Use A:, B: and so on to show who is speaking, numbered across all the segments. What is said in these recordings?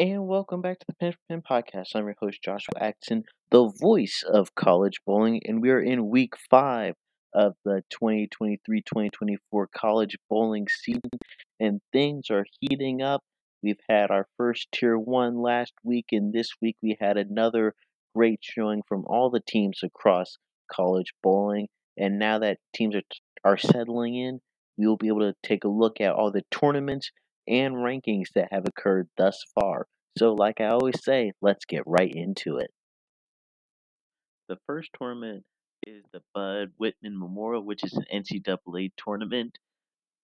A: And welcome back to the for Pin podcast. I'm your host, Joshua Atkinson, the voice of college bowling, and we are in week five of the 2023 2024 college bowling season, and things are heating up. We've had our first tier one last week, and this week we had another great showing from all the teams across college bowling. And now that teams are, are settling in, we will be able to take a look at all the tournaments and rankings that have occurred thus far. So, like I always say, let's get right into it. The first tournament is the Bud Whitman Memorial, which is an NCAA tournament.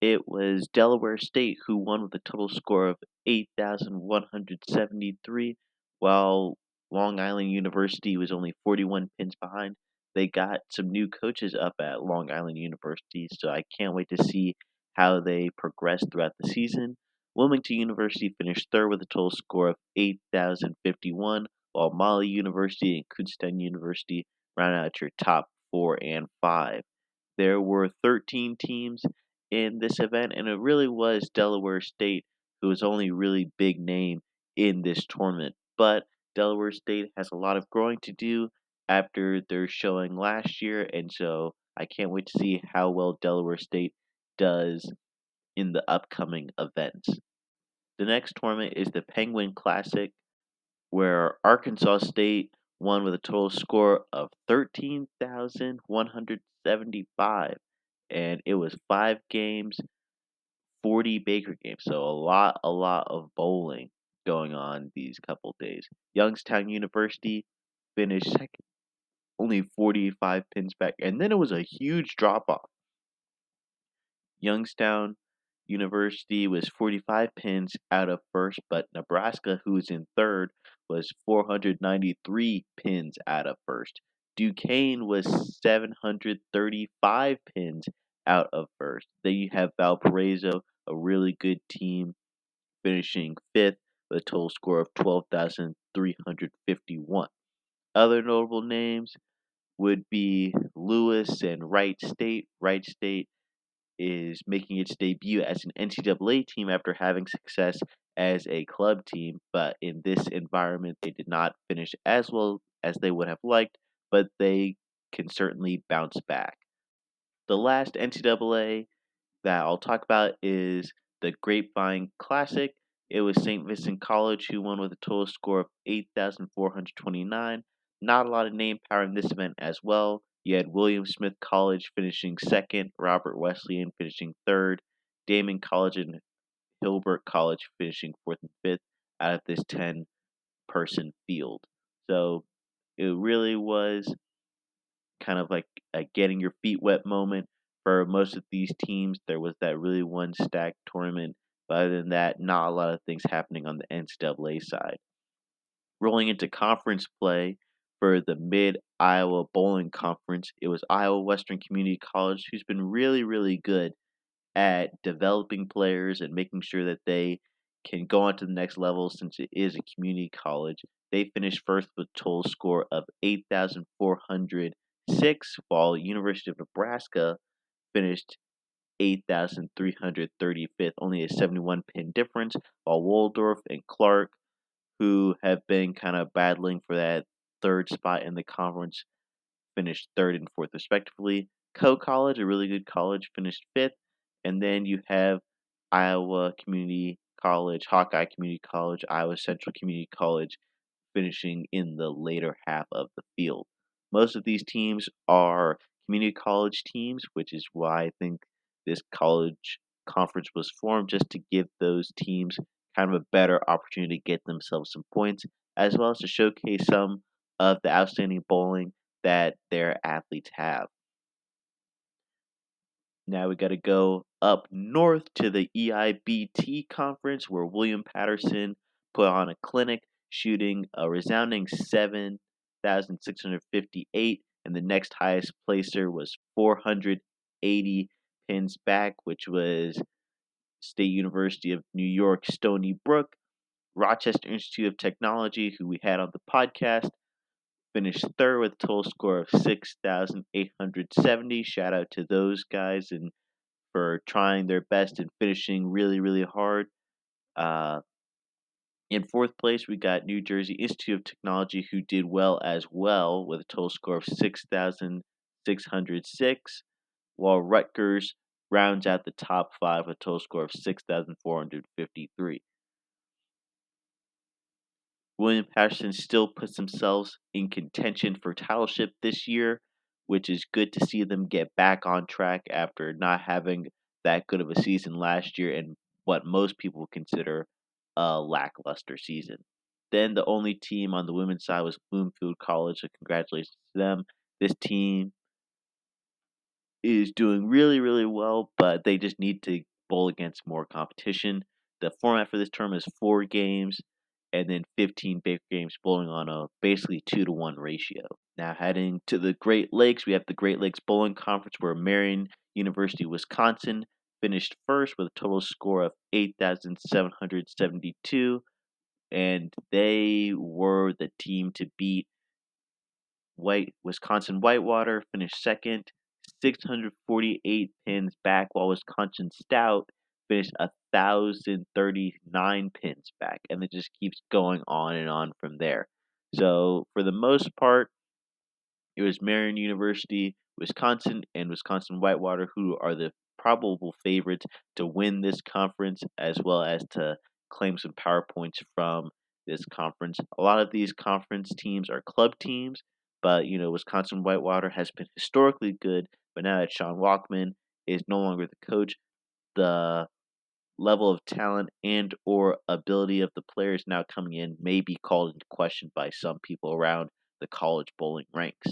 A: It was Delaware State who won with a total score of 8,173, while Long Island University was only 41 pins behind. They got some new coaches up at Long Island University, so I can't wait to see how they progress throughout the season. Wilmington University finished third with a total score of 8,051, while Molly University and Kutztown University rounded out your top four and five. There were 13 teams in this event, and it really was Delaware State who was only really big name in this tournament. But Delaware State has a lot of growing to do after their showing last year, and so I can't wait to see how well Delaware State does in the upcoming events. The next tournament is the Penguin Classic, where Arkansas State won with a total score of 13,175. And it was five games, 40 Baker games. So a lot, a lot of bowling going on these couple days. Youngstown University finished second, only 45 pins back. And then it was a huge drop off. Youngstown University was 45 pins out of first, but Nebraska, who's in third, was 493 pins out of first. Duquesne was 735 pins out of first. Then you have Valparaiso, a really good team, finishing fifth with a total score of 12,351. Other notable names would be Lewis and Wright State. Wright State is making its debut as an NCAA team after having success as a club team, but in this environment, they did not finish as well as they would have liked, but they can certainly bounce back. The last NCAA that I'll talk about is the Grapevine Classic. It was St. Vincent College who won with a total score of 8,429. Not a lot of name power in this event as well. You had William Smith College finishing second, Robert Wesleyan finishing third, Daemen College and Hilbert College finishing fourth and fifth out of this 10 person field. So it really was kind of like a getting your feet wet moment for most of these teams. There was that really one stacked tournament, but other than that, not a lot of things happening on the NCAA side. Rolling into conference play, for the Mid Iowa Bowling Conference. It was Iowa Western Community College, who's been really, really good at developing players and making sure that they can go on to the next level since it is a community college. They finished first with a total score of 8,406, while University of Nebraska finished 8,335th, only a 71 pin difference, while Waldorf and Clark, who have been kind of battling for that third spot in the conference, finished third and fourth respectively. Coe College, a really good college, finished fifth. And then you have Iowa Community College, Hawkeye Community College, Iowa Central Community College finishing in the later half of the field. Most of these teams are community college teams, which is why I think this college conference was formed just to give those teams kind of a better opportunity to get themselves some points, as well as to showcase some of the outstanding bowling that their athletes have. Now we got to go up north to the EIBT conference where William Paterson put on a clinic shooting a resounding 7,658 and the next highest placer was 480 pins back which was State University of New York Stony Brook, Rochester Institute of Technology who we had on the podcast finished third with a total score of 6,870. Shout out to those guys and for trying their best and finishing really, really hard. Uh, In fourth place, we got New Jersey Institute of Technology, who did well as well with a total score of 6,606, while Rutgers rounds out the top five with a total score of 6,453. William Paterson still puts themselves in contention for titleship this year, which is good to see them get back on track after not having that good of a season last year and what most people consider a lackluster season. Then the only team on the women's side was Bloomfield College, so congratulations to them. This team is doing really, really well, but they just need to bowl against more competition. The format for this term is four games and then 15 big games bowling on a basically 2 to 1 ratio. Now, heading to the Great Lakes, we have the Great Lakes Bowling Conference where Marian University, Wisconsin finished first with a total score of 8,772, and they were the team to beat. White Wisconsin Whitewater finished second, 648 pins back, while Wisconsin Stout finished 1,039 pins back, and it just keeps going on and on from there. So, for the most part, it was Marian University, Wisconsin, and Wisconsin Whitewater who are the probable favorites to win this conference as well as to claim some power points from this conference. A lot of these conference teams are club teams, but you know, Wisconsin Whitewater has been historically good, but now that Sean Walkman is no longer the coach, the level of talent and or ability of the players now coming in may be called into question by some people around the college bowling ranks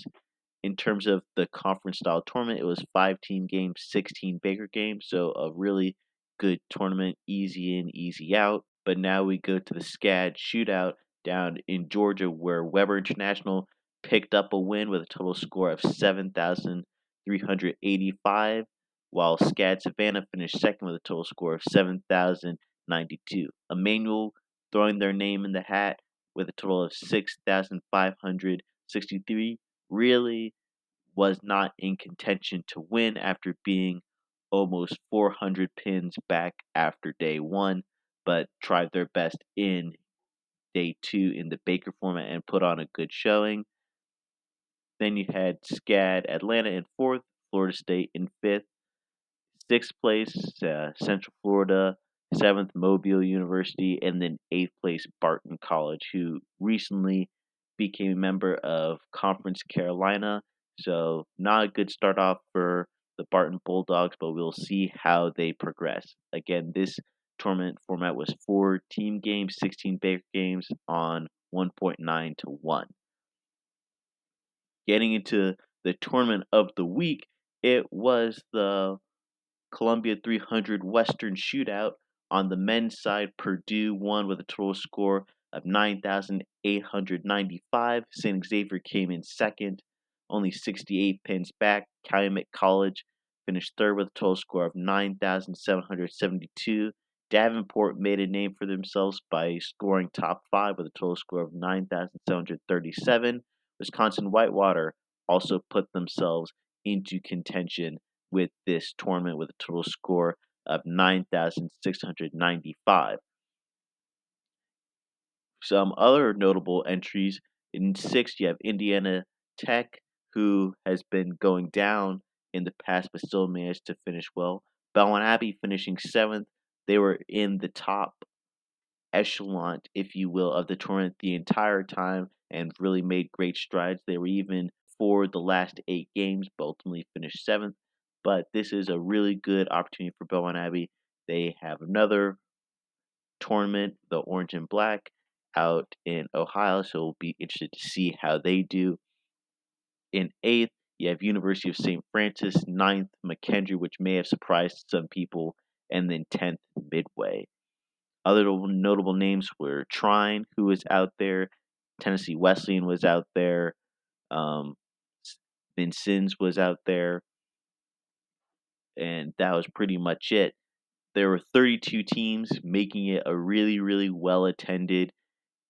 A: in terms of the conference style tournament, it was five team games, 16 Baker games. So a really good tournament, easy in, easy out. But now we go to the SCAD shootout down in Georgia, where Webber International picked up a win with a total score of 7,385, while SCAD Savannah finished second with a total score of 7,092. Emmanuel throwing their name in the hat with a total of 6,563 really was not in contention to win after being almost 400 pins back after day one, but tried their best in day two in the Baker format and put on a good showing. Then you had SCAD Atlanta in fourth, Florida State in fifth, sixth place, uh, Central Florida, seventh, Mobile University, and then eighth place, Barton College, who recently became a member of Conference Carolina. So, not a good start off for the Barton Bulldogs, but we'll see how they progress. Again, this tournament format was four team games, 16 Baker games on 1.9 to 1. Getting into the tournament of the week, it was the Columbia 300 Western Shootout. On the men's side, Purdue won with a total score of 9,895. St. Xavier came in second, only 68 pins back. Calumet College finished third with a total score of 9,772. Davenport made a name for themselves by scoring top five with a total score of 9,737. Wisconsin Whitewater also put themselves into contention with this tournament with a total score of 9,695. Some other notable entries in sixth, you have Indiana Tech, who has been going down in the past but still managed to finish well. Belmont Abbey finishing seventh. They were in the top echelon, if you will, of the tournament the entire time and really made great strides. They were even for the last eight games, but ultimately finished seventh. But this is a really good opportunity for Belmont Abbey. They have another tournament, the Orange and Black, out in Ohio, so we'll be interested to see how they do. In eighth, you have University of St. Francis, ninth, McKendree, which may have surprised some people, and then tenth, Midway. Other notable names were Trine, who was out there, Tennessee Wesleyan was out there, um, Vincennes was out there, and that was pretty much it. There were 32 teams, making it a really, really well attended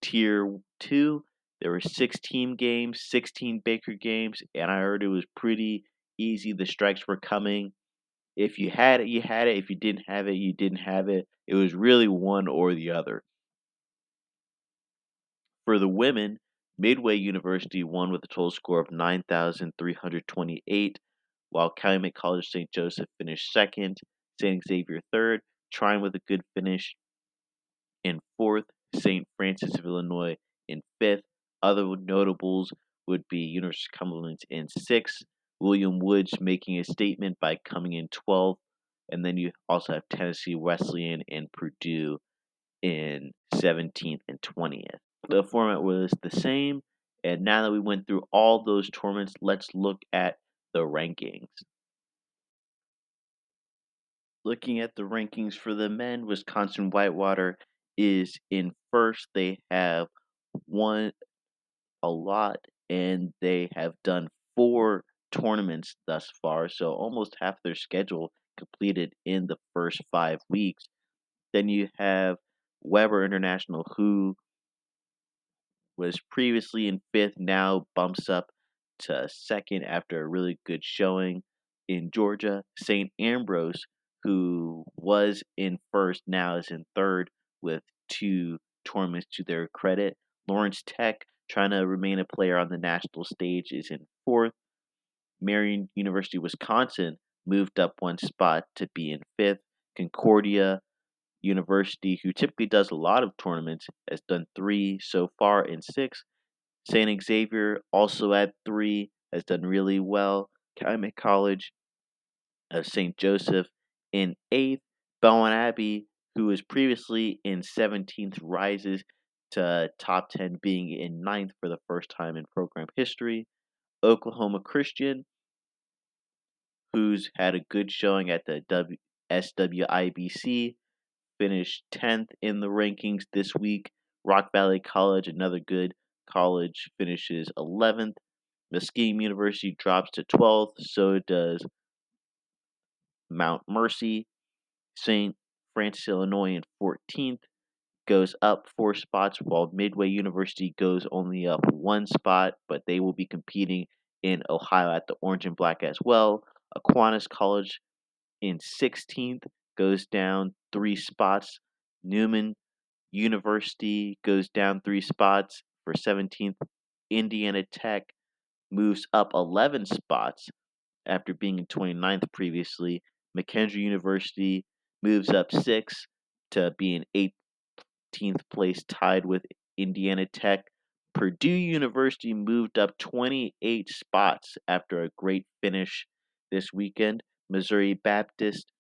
A: tier two, there were 16 games, 16 Baker games, and I heard it was pretty easy. The strikes were coming. If you had it, you had it. If you didn't have it, you didn't have it. It was really one or the other. For the women, Midway University won with a total score of 9,328, while Calumet College St. Joseph finished second, St. Xavier third, Trine with a good finish in fourth, St. Francis of Illinois in fifth. Other notables would be University of Cumberland in sixth, William Woods making a statement by coming in 12th, and then you also have Tennessee Wesleyan and Purdue in 17th and 20th. The format was the same, and now that we went through all those tournaments, let's look at the rankings. Looking at the rankings for the men, Wisconsin Whitewater is in first. They have won a lot and they have done four tournaments thus far, so almost half their schedule completed in the first five weeks. Then you have Webber International, who was previously in fifth, now bumps up to second after a really good showing in Georgia. St. Ambrose, who was in first, now is in third with two tournaments to their credit. Lawrence Tech, trying to remain a player on the national stage, is in fourth. Marian University, Wisconsin, moved up one spot to be in fifth. Concordia University, who typically does a lot of tournaments, has done three so far in six. St. Xavier, also at three, has done really well. Calumet College of St. Joseph in eighth. Belmont Abbey, who was previously in 17th, rises to top 10, being in ninth for the first time in program history. Oklahoma Christian, who's had a good showing at the w- SWIBC, finished 10th in the rankings this week. Rock Valley College, another good college, finishes 11th. Mm. Muskegon University drops to 12th. So does Mount Mercy. St. Francis, Illinois, in 14th goes up four spots, while Midway University goes only up one spot, but they will be competing in Ohio at the Orange and Black as well. Aquinas College in 16th goes down three spots. Newman University goes down three spots for 17th. Indiana Tech moves up 11 spots after being in 29th previously. McKendree University moves up six to be in 18th place, tied with Indiana Tech. Purdue University moved up 28 spots after a great finish this weekend. Missouri Baptist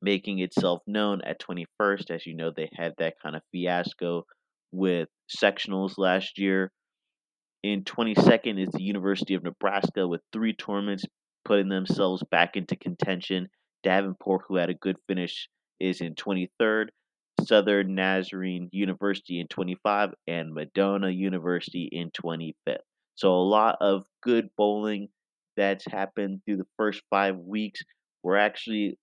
A: making itself known at 21st. As you know, they had that kind of fiasco with sectionals last year. In 22nd is the University of Nebraska with three tournaments putting themselves back into contention. Davenport, who had a good finish, is in 23rd. Southern Nazarene University in 25 and Madonna University in 25th. So a lot of good bowling that's happened through the first five weeks. We're actually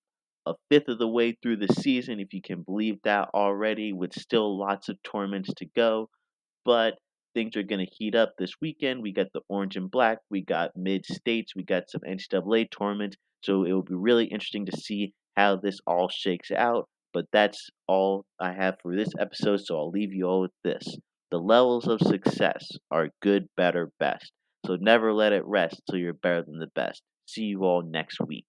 A: a fifth of the way through the season, if you can believe that already, with still lots of tournaments to go. But things are going to heat up this weekend. We got the orange and black, we got mid states, we got some NCAA tournaments. So it will be really interesting to see how this all shakes out. But that's all I have for this episode, so I'll leave you all with this. The levels of success are good, better, best. So never let it rest till you're better than the best. See you all next week.